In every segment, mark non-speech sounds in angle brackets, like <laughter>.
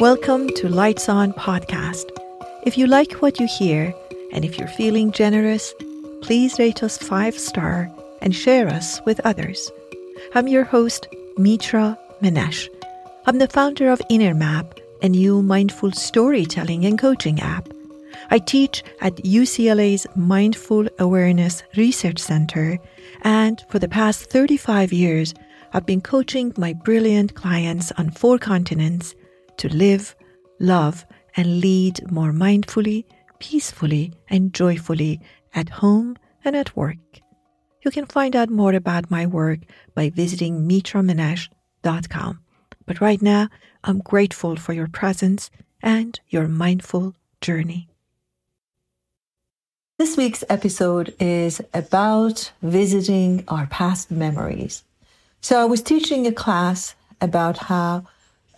Welcome to Lights On Podcast. If you like what you hear, and if you're feeling generous, please rate us five star and share us with others. I'm your host, Mitra Manesh. I'm the founder of Inner Map, a new mindful storytelling and coaching app. I teach at UCLA's Mindful Awareness Research Center, and for the past 35 years, I've been coaching my brilliant clients on four continents to live, love, and lead more mindfully, peacefully, and joyfully at home and at work. You can find out more about my work by visiting mitramanesh.com. But right now, I'm grateful for your presence and your mindful journey. This week's episode is about visiting our past memories. So I was teaching a class about how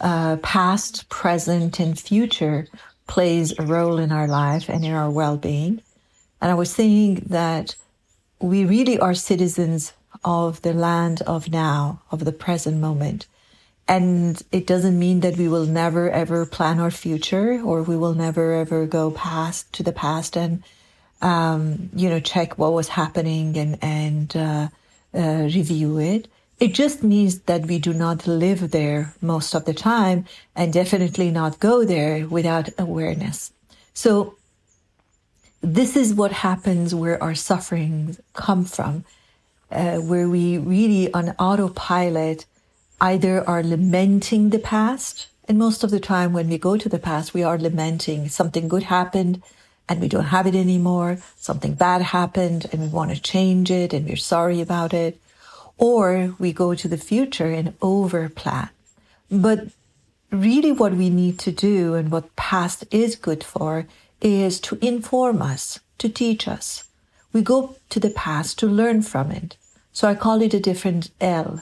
uh, past, present, and future plays a role in our life and in our well-being. And I was saying that we really are citizens of the land of now, of the present moment. And it doesn't mean that we will never ever plan our future or we will never ever go past to the past and, um, you know, check what was happening and, and, uh, uh, review it. It just means that we do not live there most of the time and definitely not go there without awareness. So this is what happens where our sufferings come from, uh, where we really on autopilot either are lamenting the past. And most of the time when we go to the past, we are lamenting something good happened and we don't have it anymore. Something bad happened and we want to change it and we're sorry about it. Or we go to the future and overplan. But really what we need to do and what past is good for is to inform us, to teach us. We go to the past to learn from it. So I call it a different L.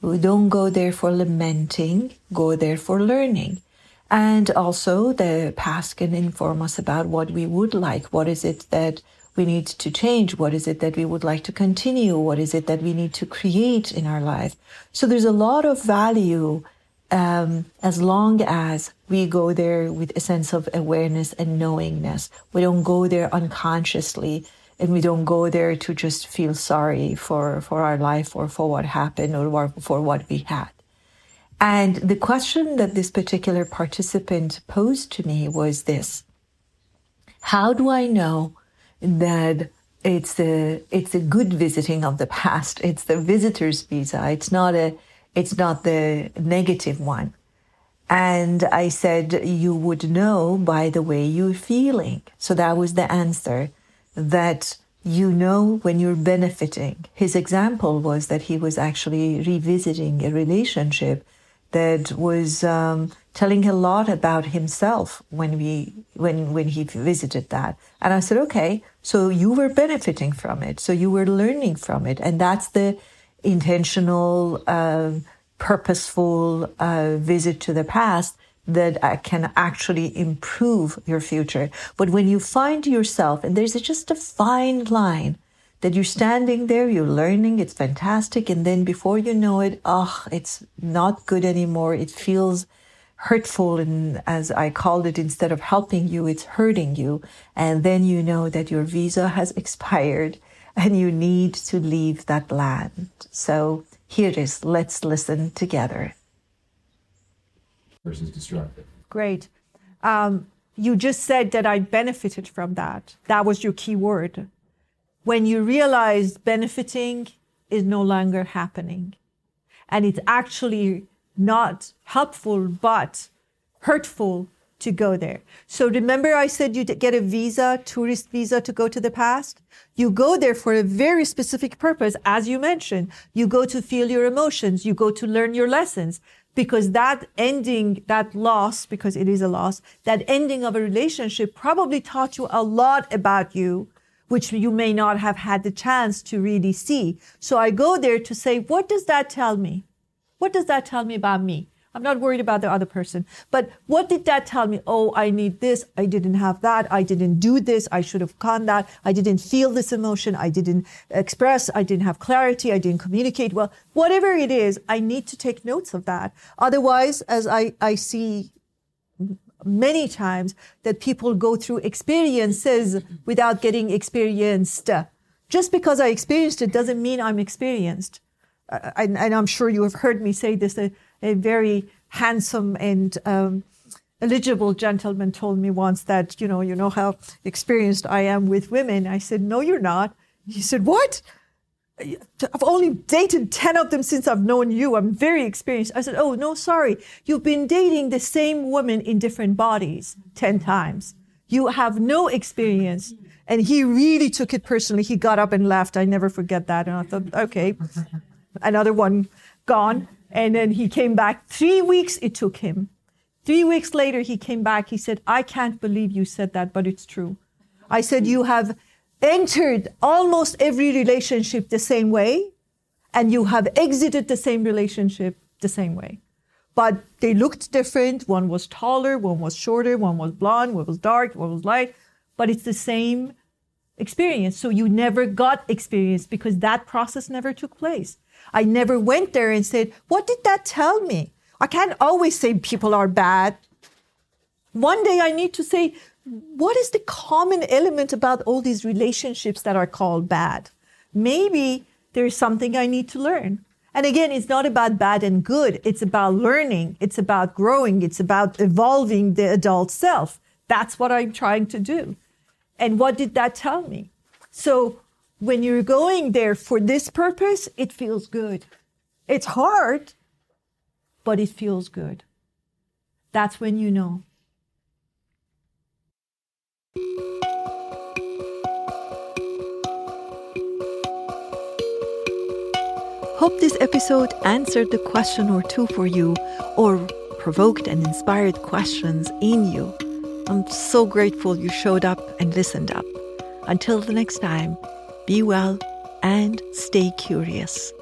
We don't go there for lamenting, go there for learning. And also the past can inform us about what we would like. What is it that we need to change? What is it that we would like to continue? What is it that we need to create in our life? So there's a lot of value um, as long as we go there with a sense of awareness and knowingness. We don't go there unconsciously and we don't go there to just feel sorry for, for our life or for what happened or for what we had. And the question that this particular participant posed to me was this. How do I know that it's a, it's a good visiting of the past? It's the visitor's visa. It's not a, it's not the negative one. And I said, you would know by the way you're feeling. So that was the answer that you know when you're benefiting. His example was that he was actually revisiting a relationship that was um, telling a lot about himself when we when when he visited that and i said okay so you were benefiting from it so you were learning from it and that's the intentional, uh, purposeful uh, visit to the past that uh, can actually improve your future. But when you find yourself, and there's just a fine line that you're standing there, you're learning, it's fantastic, and then before you know it, oh, it's not good anymore. It feels hurtful, and as I called it, instead of helping you, it's hurting you. And then you know that your visa has <laughs> expired and you need to leave that land. So here it is. Let's listen together. Versus destructive. Great. Um, you just said that I benefited from that. That was your key word. When you realize benefiting is no longer happening and it's actually not helpful, but hurtful to go there. So remember I said you get a visa, tourist visa to go to the past? You go there for a very specific purpose, as you mentioned. You go to feel your emotions. You go to learn your lessons because that ending, that loss, because it is a loss, that ending of a relationship probably taught you a lot about you, which you may not have had the chance to really see. So I go there to say, what does that tell me? What does that tell me about me? I'm not worried about the other person. But what did that tell me? Oh, I need this. I didn't have that. I didn't do this. I should have done that. I didn't feel this emotion. I didn't express. I didn't have clarity. I didn't communicate well. Whatever it is, I need to take notes of that. Otherwise, as I, I see many times that people go through experiences without getting experienced. Just because I experienced it doesn't mean I'm experienced. And, and, I'm sure you have heard me say this. A, a very handsome and um, eligible gentleman told me once that, you know, you know how experienced I am with women. I said, no, you're not. He said, what? I've only dated 10 of them since I've known you. I'm very experienced. I said, Oh, no, sorry. You've been dating the same woman in different bodies 10 times. You have no experience. And he really took it personally. He got up and left. I never forget that. And I thought, okay, another one gone. And then he came back. Three weeks it took him. Three weeks later, he came back. He said, I can't believe you said that, but it's true. I said, You have entered almost every relationship the same way, and you have exited the same relationship the same way. But they looked different. One was taller, one was shorter, one was blonde, one was dark, one was light, but it's the same experience. So you never got experience because that process never took place. I never went there and said, What did that tell me? I can't always say people are bad. One day I need to say, what is the common element about all these relationships that are called bad? Maybe there's something I need to learn. And again, it's not about bad and good. It's about learning. It's about growing. It's about evolving the adult self. That's what I'm trying to do. And what did that tell me? So when you're going there for this purpose, it feels good. It's hard, but it feels good. That's when you know. Hope this episode answered the question or two for you or provoked and inspired questions in you. I'm so grateful you showed up and listened up. Until the next time, be well and stay curious.